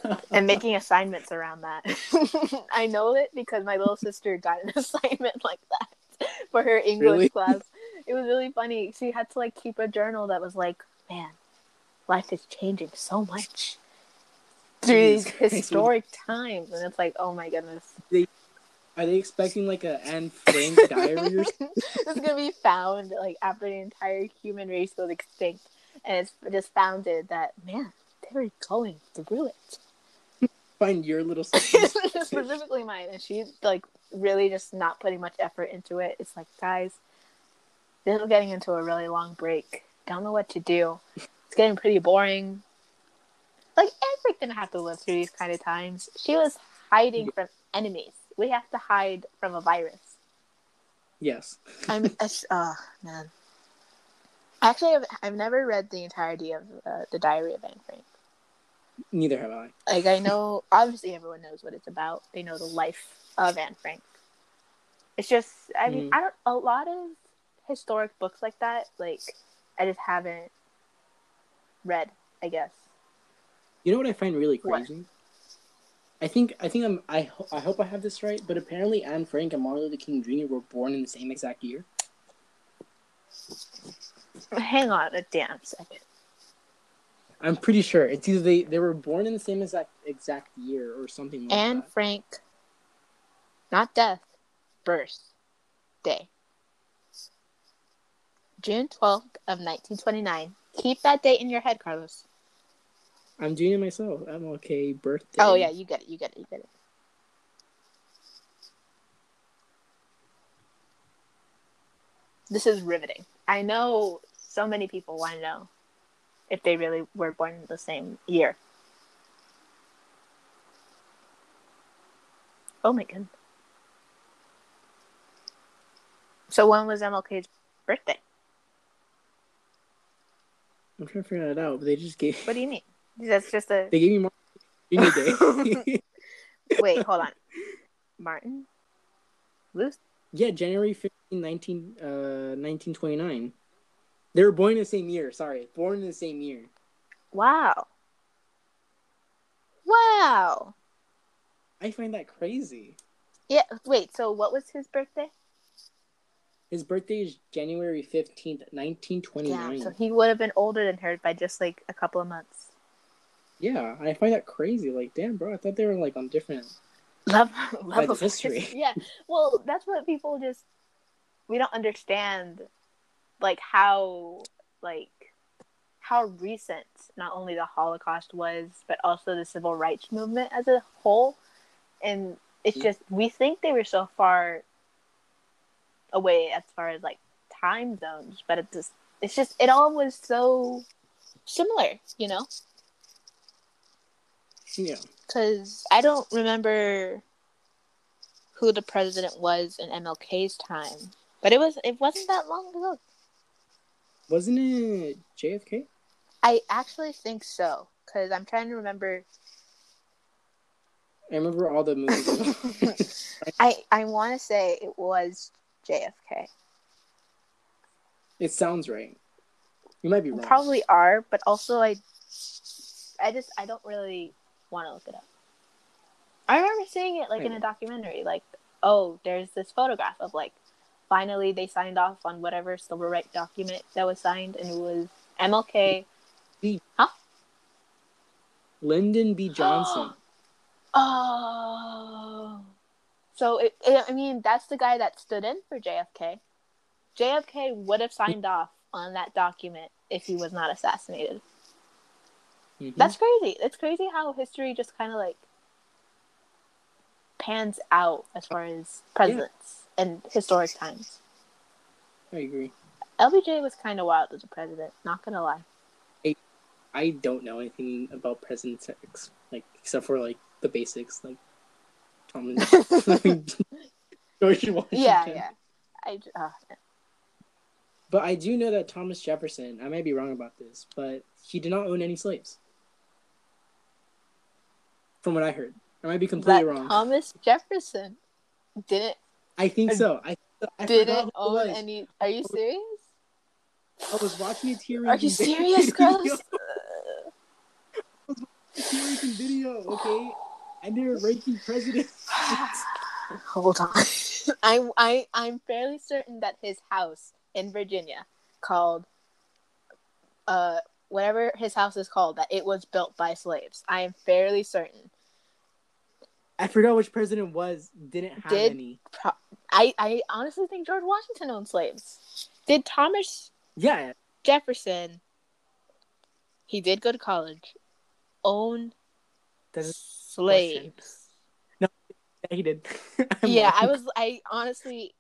[LAUGHS] and making assignments around that. [LAUGHS] I know it because my little sister got an [LAUGHS] assignment like that for her English Really? class. It was really funny. She had to like keep a journal that was like, man, life is changing so much through these historic times, and it's like, oh my goodness, Are they expecting like a Anne Frank diary or something? it's gonna be found like after the entire human race goes extinct, and it's just founded that man, they were going through it. Find your little [LAUGHS] specifically mine and she's like really just not putting much effort into it. It's like guys this is getting into a really long break. Don't know what to do. It's getting pretty boring. Like everybody's gonna have to live through these kind of times. She was hiding from enemies. We have to hide from a virus. Yes. i'm [LAUGHS] it's, oh man. Actually I've, I've never read the entirety of uh, the diary of anne frank Neither have I. like I know obviously everyone knows what it's about. They know the life of Anne Frank. It's just I mean, Mhm. I don't a lot of historic books like that, like I just haven't read, I guess. You know what I find really What? crazy? I think I think I'm I ho- I hope I have this right, but apparently Anne Frank and Martin Luther King Jr. were born in the same exact year. Hang on a damn second. I'm pretty sure it's either they they were born in the same exact exact year or something like Anne that. Frank not death, birth day. June twelfth of nineteen twenty nine. Keep that date in your head, Carlos. I'm doing it myself. I'm okay. birthday. Oh yeah, you get it, you get it, you get it. This is riveting. I know so many people want to know if they really were born in the same year. Oh my god. So when was MLK's birthday? I'm trying to figure that out, but they just gave What do you mean? That's just a they gave me Luther King Day. [LAUGHS] wait. Hold on, Martin. Luth. yeah, January 15, 19, uh, 1929. They were born in the same year. Sorry, born in the same year. Wow. Wow. I find that crazy. Yeah. Wait. So what was his birthday? His birthday is January 15th, 1929. Yeah. So he would have been older than her by just like a couple of months. Yeah, I find that crazy. Like, damn, bro, I thought they were like on different. Level, Like level of history. his- [LAUGHS] Yeah. Well, that's what people just we don't understand, like how like how recent not only the Holocaust was, but also the civil rights movement as a whole. And it's just we think they were so far away as far as like time zones, but it's just it's just it all was so similar, you know? Yeah, because I don't remember who the president was in MLK's time, but it was it wasn't that long ago. Wasn't it JFK? I actually think so because I'm trying to remember. I remember all the movies. [LAUGHS] I I want to say it was JFK. it sounds right. You might be wrong. Probably are, but also I I just I don't really want to look it up. I remember seeing it like in a documentary, like oh, there's this photograph of like finally they signed off on whatever civil rights document that was signed, and it was MLK. B. Huh? Lyndon B. [GASPS] Johnson. Oh, so it, it, I mean that's the guy that stood in for JFK. JFK would have signed off on that document if he was not assassinated. Mhm. That's crazy. It's crazy how history just kind of like pans out as far as presidents and historic times. I agree. LBJ was kind of wild as a president. Not gonna lie. I don't know anything about presidents, ex- like except for like the basics, like Thomas, [LAUGHS] George Washington. Yeah, yeah. I uh, But I do know that Thomas Jefferson. I might be wrong about this, but he did not own any slaves. From what I heard, I might be completely that wrong. Thomas Jefferson didn't I think so. I, I didn't it own was. any. Are you serious? I was watching a tier. Are you [LAUGHS] serious, [LAUGHS] Carlos? ranking video, okay? And they're ranking presidents. [SIGHS] Hold on. [LAUGHS] I I I'm fairly certain that his house in Virginia, called uh whatever his house is called, that it was built by slaves. I am fairly certain. I forgot which president was. Didn't have Did- any. Pro- I I honestly think George Washington owned slaves. Did Thomas Yeah, Jefferson? He did go to college. Own slaves. he did. [LAUGHS] Yeah, I was. I honestly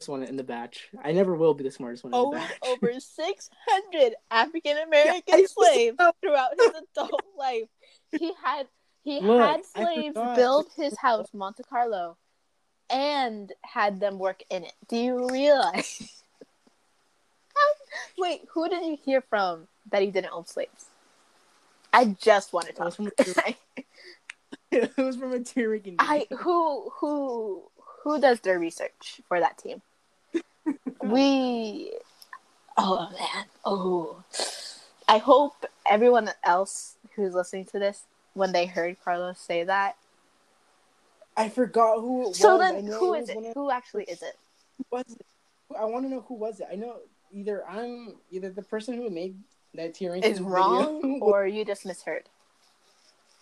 this one in the batch. I never will be the smartest one in the owned batch. over [LAUGHS] six hundred African American Yeah, slaves throughout his adult [LAUGHS] life. He had he Look, had slaves build his house, Monte Carlo, and had them work in it. Do you realize? [LAUGHS] Wait, who did you hear from that he didn't own slaves? I just want to talk. from [LAUGHS] [LAUGHS] it was from a tier. I who who who does their research for that team? we oh man oh I hope everyone else who's listening to this when they heard Carlos say that. I forgot who So was. Then know who is it? of- Who actually is it? Who was it? I want to know who was it. I know either I'm either the person who made that tier ranking Is video- wrong [LAUGHS] or you just misheard?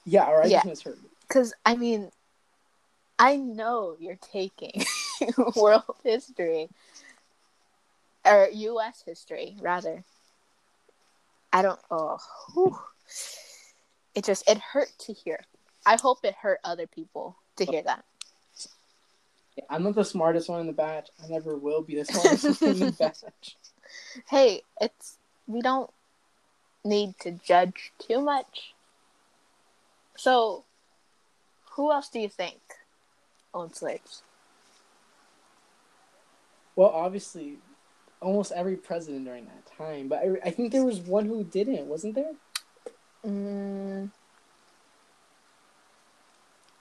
yeah, or I Yeah. just misheard. Because I mean, I know you're taking [LAUGHS] world history or U.S. history rather. I don't. Oh, whew. It just it hurt to hear. I hope it hurt other people to hear that. I'm not the smartest one in the batch. I never will be the smartest in the [LAUGHS] batch. Hey, it's we don't need to judge too much. So, who else do you think owned slaves? Well, obviously, almost every president during that time, but I, I think there was one who didn't, wasn't there? Mm,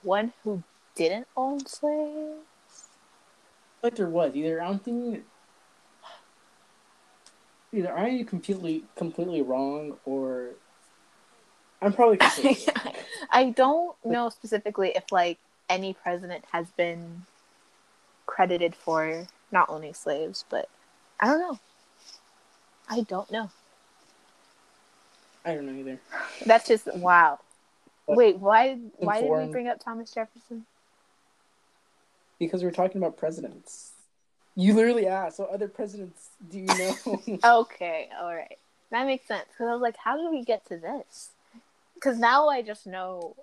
one who didn't own slaves? Like there was either I'm thinking either I'm completely completely wrong or I'm probably. [LAUGHS] I don't know specifically if like any president has been credited for not owning slaves, but I don't know. I don't know. I don't know either. That's just wow. But- Wait, why why did we bring up Thomas Jefferson? Because we're talking about presidents. You literally asked, what other presidents do you know? [LAUGHS] Okay, all right. That makes sense cuz I was like how did we get to this? Cuz now I just know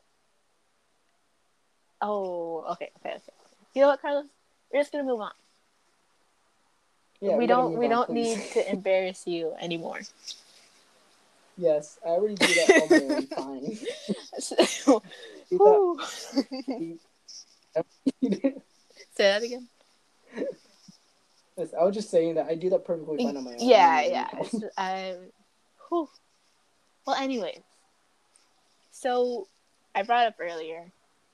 Oh, okay, okay, okay. You know what, Carlos? We're just going to move on. yeah, we don't we on, don't please. need to [LAUGHS] embarrass you anymore. Yes, I already do that all my own time. [LAUGHS] So, Do whew. that- [LAUGHS] Say that again. Yes, I was just saying that I do that perfectly fine on my own. Yeah, yeah. It's, um, whew. Well, anyways, so I brought up earlier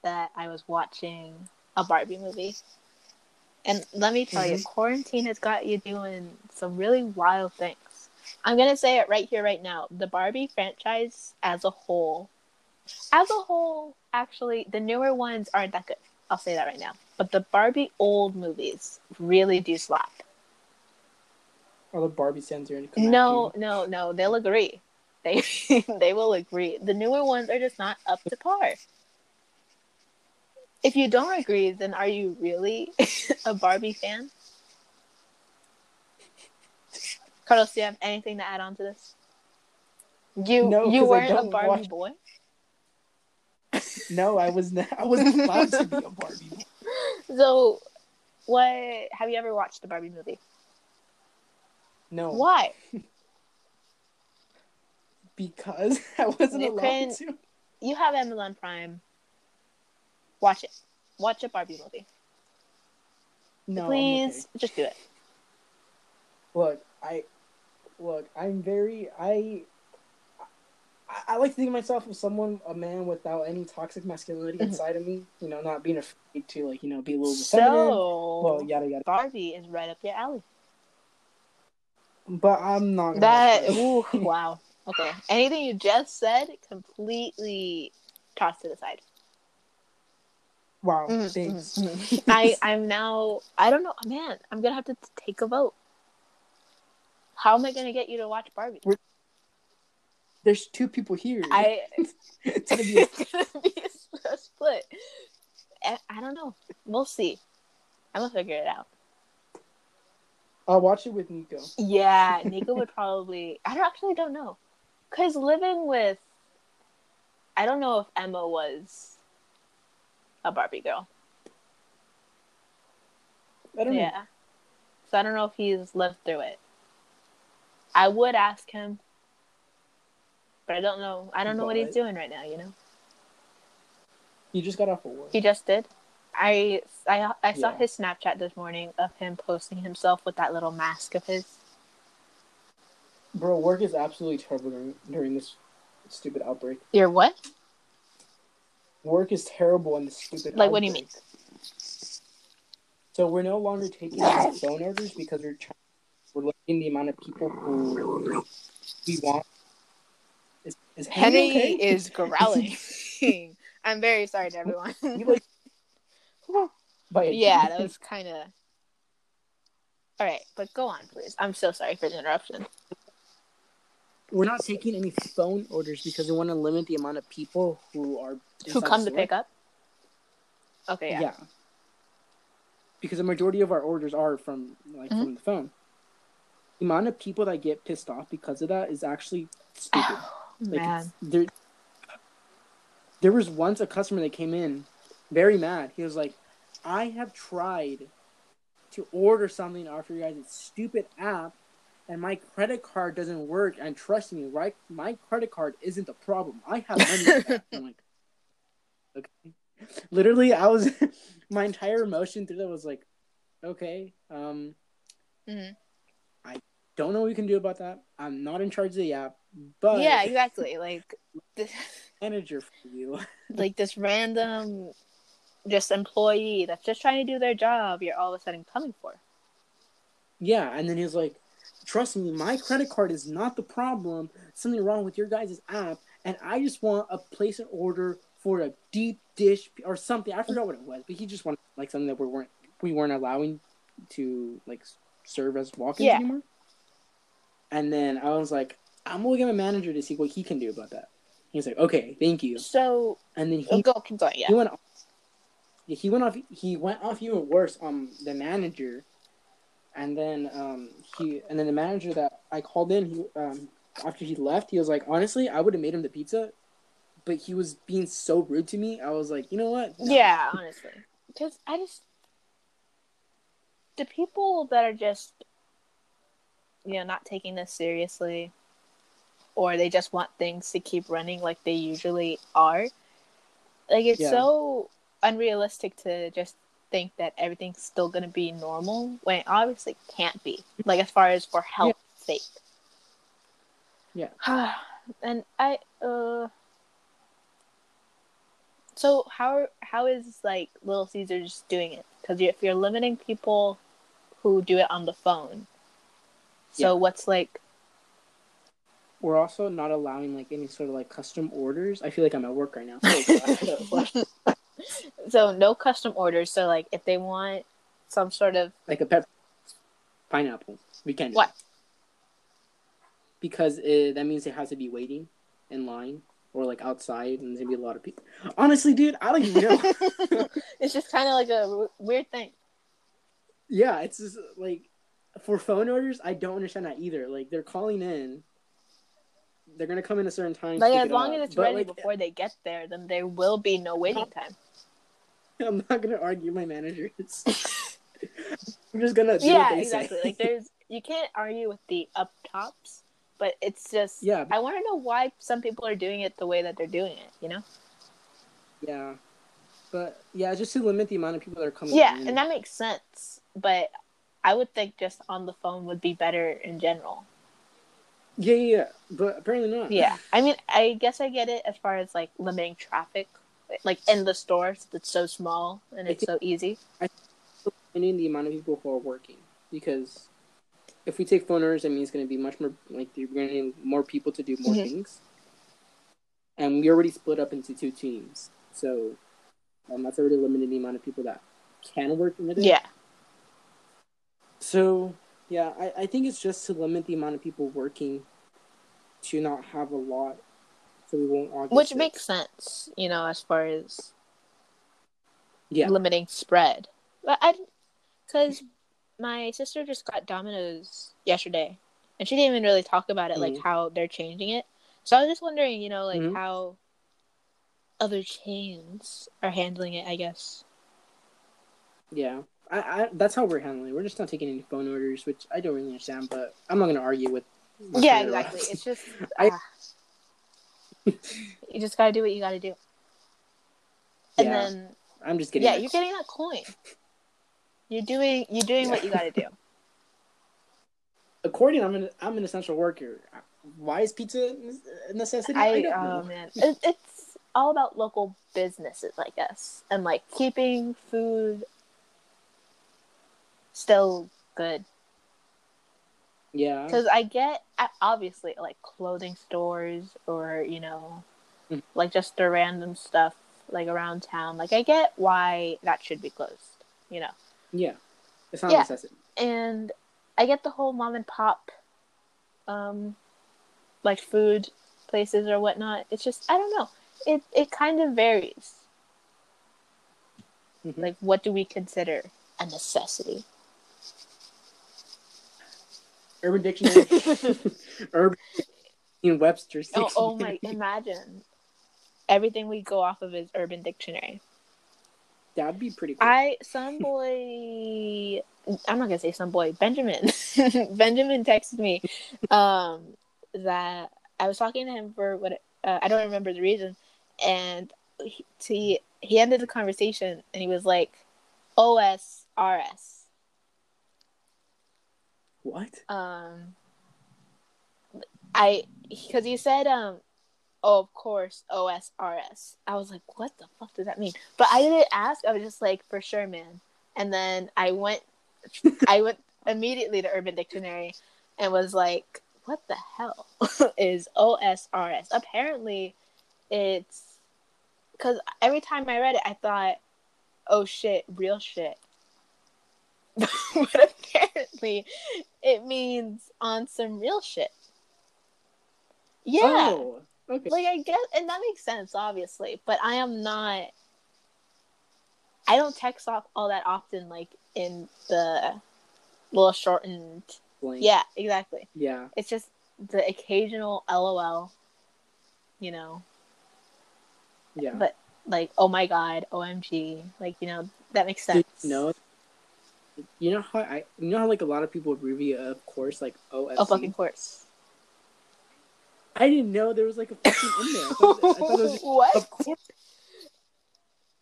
that I was watching a Barbie movie, and let me tell you, Mhm. quarantine has got you doing some really wild things. I'm gonna say it right here, right now. The Barbie franchise as a whole, as a whole, actually, the newer ones aren't that good. I'll say that right now. But the Barbie old movies really do slap. All the Barbie stands are in come at No, no, no. They'll agree. [LAUGHS] They they will agree. The newer ones are just not up to par. If you don't agree, then are you really [LAUGHS] a Barbie fan? Carlos, do you have anything to add on to this? You No, you weren't a Barbie watch- boy. No, I was not. I wasn't [LAUGHS] allowed to be a Barbie. So, what have you ever watched the Barbie movie? No, Why? [LAUGHS] because [LAUGHS] I wasn't You allowed to. You have Amazon Prime. Watch it. Watch a Barbie movie. No, Please, okay. just do it. Look, I look. I'm very. I. I, like to think of myself as someone, a man without any toxic masculinity Mhm. inside of me. You know, not being afraid to like, you know, be a little feminine. So, Well, yada yada. Barbie is right up your alley. But I'm not. Gonna That ooh, [LAUGHS] wow. Okay. Anything you just said, completely tossed to the side. Wow, Mhm, thanks. mhm, mhm. I I'm now I don't know, man. I'm gonna have to take a vote. How am I gonna get you to watch Barbie? We're- There's two people here. I [LAUGHS] it's gonna be. [LAUGHS] it's gonna be a, split. I, I don't know. We'll see. I'm gonna figure it out. I'll watch it with Nico. Yeah, [LAUGHS] Nico would probably. I don't actually don't know, cause living with. I don't know if Emma was a Barbie girl. I don't know. Yeah. So I don't know if he's lived through it. I would ask him, but I don't know. I don't know what he's doing right now. You know, He just got off of work. he just did. I I I saw Yeah. his Snapchat this morning of him posting himself with that little mask of his. Bro, work is absolutely terrible during, during this stupid outbreak. Your what? Work is terrible in this stupid. Like, what do you mean? So we're no longer taking phone orders because we're trying, we're limiting the amount of people who we want. Is, is Henry, Henry okay? is [LAUGHS] growling. [LAUGHS] I'm very sorry to everyone. You like [LAUGHS] by a yeah, that was kind of. All right, but go on, please. I'm so sorry for the interruption. We're not taking any phone orders because we want to limit the amount of people who are Who come to pick up? Okay, Yeah. yeah. Because the majority of our orders are from like Mhm. from the phone. The amount of people that get pissed off because of that is actually stupid. [SIGHS] Like, Man. there, there was once a customer that came in very mad. He was like, I have tried to order something off your guys' stupid app, and my credit card doesn't work. And trust me, right? My credit card isn't the problem. I have money. [LAUGHS] I'm like, okay. Literally, I was [LAUGHS] my entire emotion through that was like, okay, um, Mhm. Don't know what we can do about that. I'm not in charge of the app, but yeah, exactly. Like, this, [LAUGHS] manager for you. [LAUGHS] like this random, just employee that's just trying to do their job. You're all of a sudden coming for. Yeah, and then he was like, "Trust me, my credit card is not the problem. Something wrong with your guys' app, and I just want a place an order for a deep dish or something. I forgot what it was, but he just wanted like something that we weren't we weren't allowing to like serve as walk-ins Yeah. anymore. And then I was like, I'm gonna get my manager to see what he can do about that. He's like, "Okay, thank you." So, And then he go continue. Yeah. he went off, he went off he went off even worse on the manager and then um he and then the manager that I called in he um after he left he was like honestly I would have made him the pizza but he was being so rude to me I was like you know what No. Yeah, honestly, because I just the people that are just you know not taking this seriously, or they just want things to keep running like they usually are. Like it's Yeah. so unrealistic to just think that everything's still gonna be normal when it obviously can't be. Like as far as for health's sake. Yeah. [SIGHS] and I uh so how how is like Little Caesars doing it? Because if you're limiting people who do it on the phone, so Yeah. what's like? we're also not allowing like any sort of like custom orders I feel like I'm at work right now so [LAUGHS] so no custom orders. So like if they want some sort of like a pep pineapple we can't What? because it, that means it has to be waiting in line or like outside and there's gonna be a lot of people honestly dude I don't even know [LAUGHS] it's just kind of like a w- weird thing. Yeah, it's just like for phone orders, I don't understand that either. Like they're calling in, they're gonna come in a certain time. Like as long up. as it's But, ready like, before they get there, then there will be no waiting time. [LAUGHS] I'm not gonna argue my managers. [LAUGHS] I'm just gonna yeah, exactly. say. like there's [LAUGHS] you can't argue with the up tops, but it's just yeah, I want to know why some people are doing it the way that they're doing it. You know? yeah, but yeah, just to limit the amount of people that are coming. Yeah, in. and that makes sense. But I would think just on the phone would be better in general. yeah, yeah, yeah, but apparently not. Yeah, I mean, I guess I get it as far as like limiting traffic, like in the stores. It's so small and it's so easy. I think limiting the amount of people who are working because if we take phone orders, that means it's going to be much more like you're going to need more people to do more Mhm. things. And we already split up into two teams, so um, that's already limited the amount of people that can work in a day. Yeah. So yeah, I, I think it's just to limit the amount of people working to not have a lot, so we won't all. Get Which sick. makes sense, you know, as far as yeah limiting spread. But I, because my sister just got Domino's yesterday, and she didn't even really talk about it, like Mhm. how they're changing it. So I was just wondering, you know, like Mhm. how other chains are handling it. I guess. yeah. I, I that's how we're handling. it. We're just not taking any phone orders, which I don't really understand. But I'm not going to argue with. yeah, exactly. It's just [LAUGHS] I- ah. you just gotta do what you gotta do, and Yeah, then I'm just getting. yeah, you're getting that coin. You're doing you're doing what you gotta do. [LAUGHS] according I'm an I'm an essential worker. Why is pizza a necessity? I, I don't oh know. man, it, it's all about local businesses, I guess, and like keeping food still good. Yeah. Because I get obviously like clothing stores or you know, Mhm. like just the random stuff like around town. Like I get why that should be closed, you know, Yeah. It's not Yeah. a necessity. and I get the whole mom and pop, um, like food places or whatnot. It's just I don't know. It it kind of varies. Mhm. Like what do we consider a necessity? Urban Dictionary. [LAUGHS] Urban in Webster's. Oh, oh my! Imagine everything we go off of is Urban Dictionary. That'd be pretty cool. I some boy. I'm not gonna say some boy. Benjamin. [LAUGHS] Benjamin texted me, um, that I was talking to him for what uh, I don't remember the reason, and he, he he ended the conversation and he was like, OSRS. What? um i because he said um oh of course osrs i was like what the fuck does that mean? But i didn't ask. I was just like for sure man. And then i went [LAUGHS] i went immediately to urban dictionary and was like what the hell [LAUGHS] is osrs apparently it's because every time i read it i thought oh shit real shit [LAUGHS] but apparently it means on some real shit. Yeah. Oh, okay. Like I guess and that makes sense obviously, but I am not I don't text off all that often like in the little shortened Blank. Yeah, exactly. Yeah. It's just the occasional LOL, you know, Yeah. but like oh my god, OMG, like you know, that makes sense. you know? You know how I you know how like a lot of people abbreviate of course like OFC. Oh fucking course. I didn't know there was like a fucking in there. I thought, I thought it was [LAUGHS] just, what? of course.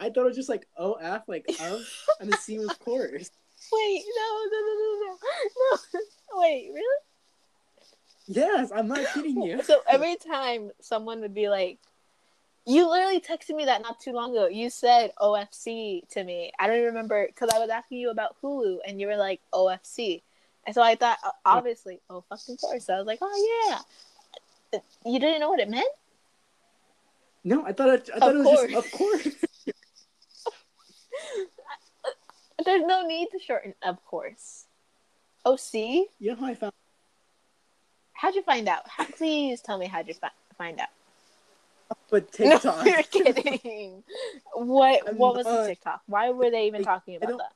I thought it was just like OF like of and the C was course. Wait, no, no, no, no, no, no. [LAUGHS] Wait, really? Yes, I'm not kidding you. So every time someone would be like, "You literally texted me that not too long ago. You said OFC to me. I don't even remember because I was asking you about Hulu, and you were like OFC, and so I thought obviously, oh fucking course. So I was like, oh yeah. You didn't know what it meant? No, I thought it, I thought Of it was course. just of course. [LAUGHS] There's no need to shorten, of course. See? You know how I found How'd you find out? How, please tell me how'd you fi- find out. But [LAUGHS] TikTok. No, you're kidding. What [LAUGHS] I'm what was the TikTok? Why were they even I- talking about that?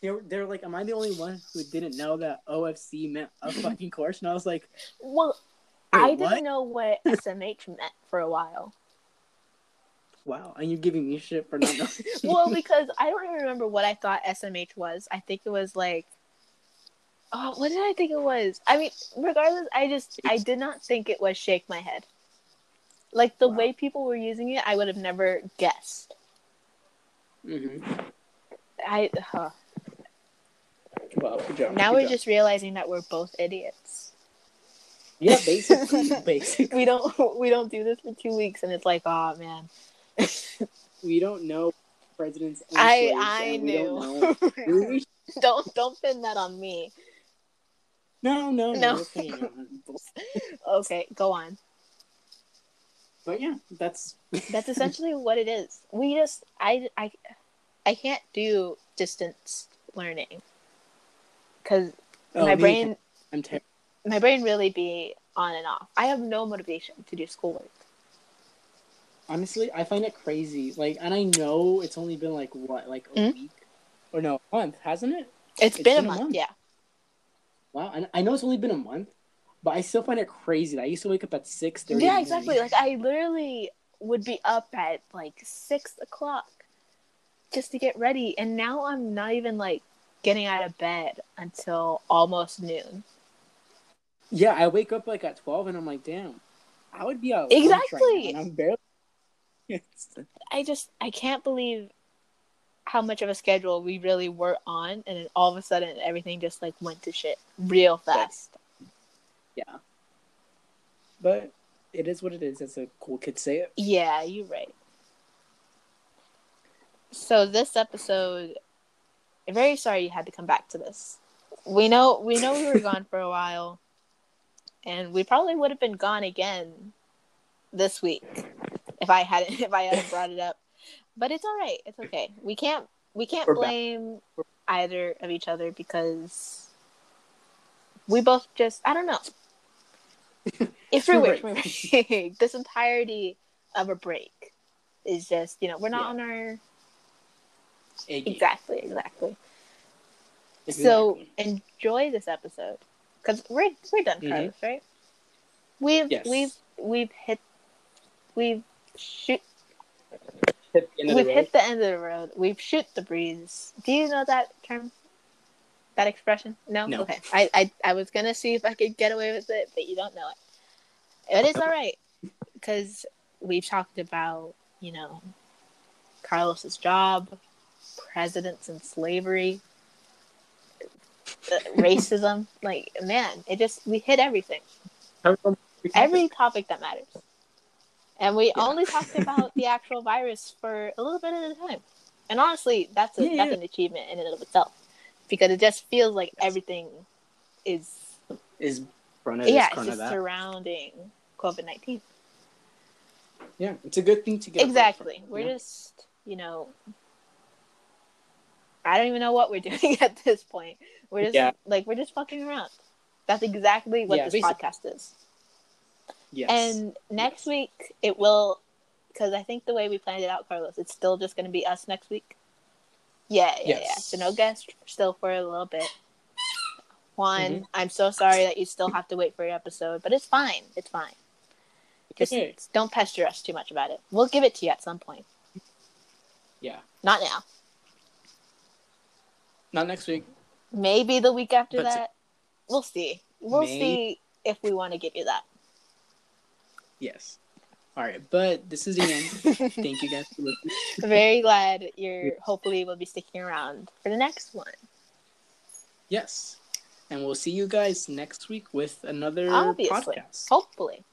They're, they're like, am I the only one who didn't know that OFC meant a [LAUGHS] fucking course? And I was like, Well, I didn't what? know what SMH meant for a while. wow. And you're giving me shit for not knowing. Well, because I don't even remember what I thought SMH was. I think it was like, oh, what did I think it was? I mean, regardless, I just I did not think it was shake my head. Like the Wow. way people were using it, I would have never guessed. hmm I huh. Wow, job. now we're job. just realizing that we're both idiots. yeah, [LAUGHS] basically, basically. we don't [LAUGHS] we don't do this for two weeks, and it's like, oh man. [LAUGHS] We don't know presidents. I I don't knew. we- don't don't pin that on me. No, no, No. no. Okay, go on. But yeah, that's [LAUGHS] That's essentially what it is. We just I I I can't do distance learning because Oh, my brain I'm terrible. my brain really be on and off. I have no motivation to do schoolwork. Honestly, I find it crazy. Like, and I know it's only been like what, like a Mhm. week or no, a month, hasn't it? it's It's been, been a a month, month. yeah. Wow, and I know it's only been a month, but I still find it crazy. that I used to wake up at six thirty. Yeah, exactly. Like I literally would be up at like six o'clock just to get ready, and now I'm not even like getting out of bed until almost noon. Yeah, I wake up like at twelve, and I'm like, damn, I would be out Exactly. and I'm barely. [LAUGHS] I just I can't believe how much of a schedule we really were on, and then all of a sudden everything just like went to shit real fast. Yeah, but it is what it is. As a cool kid say it. Yeah, you're right. So this episode, I'm very sorry you had to come back to this. We know we know we were [LAUGHS] gone for a while, and we probably would have been gone again this week if I hadn't if I hadn't brought it up. But it's all right. It's okay. We can't we can't We're back. blame either of each other because we both just I don't know. [LAUGHS] It's Spring weird. break. spring break. this entirety of a break is just you know we're not Yeah. on our exactly exactly. Exactly. So enjoy this episode because we're we're done, Mhm. Carlos, right? We've Yes. we've we've hit we've shoot hit the end of the we've hit the end of the road. We've shoot the breeze. Do you know that term? That expression? No. No. Okay. I, I I was gonna see if I could get away with it, but you don't know it. It is all right because we've talked about you know Carlos's job, presidents and slavery, uh, racism. [LAUGHS] Like man, it just we hit everything every topic that matters. And we Yeah. only talked about the [LAUGHS] actual virus for a little bit at a time. And honestly, that's a, Yeah, that's yeah. an achievement in and of itself because it just feels like everything is is yeah, it's just that. surrounding COVID nineteen. Yeah, it's a good thing to get. Exactly. We're know? just you know I don't even know what we're [LAUGHS] doing at this point. We're just Yeah. like we're just fucking around. That's exactly what Yeah, this basic- podcast is. yes. And next week it will, because I think the way we planned it out, Carlos, it's still just going to be us next week. Yeah, yeah, yeah. So no guest still for a little bit. Juan, Mhm. I'm so sorry that you still have to wait for your episode, but it's fine. It's fine. Just okay. don't pester us too much about it. We'll give it to you at some point. Yeah, Not now. not next week. Maybe the week after But- that. We'll see. We'll May- see if we want to give you that. Yes. All right, but this is the end. Thank you guys for listening. [LAUGHS] Very glad you're hopefully will be sticking around for the next one. Yes, and we'll see you guys next week with another Obviously. podcast. Hopefully.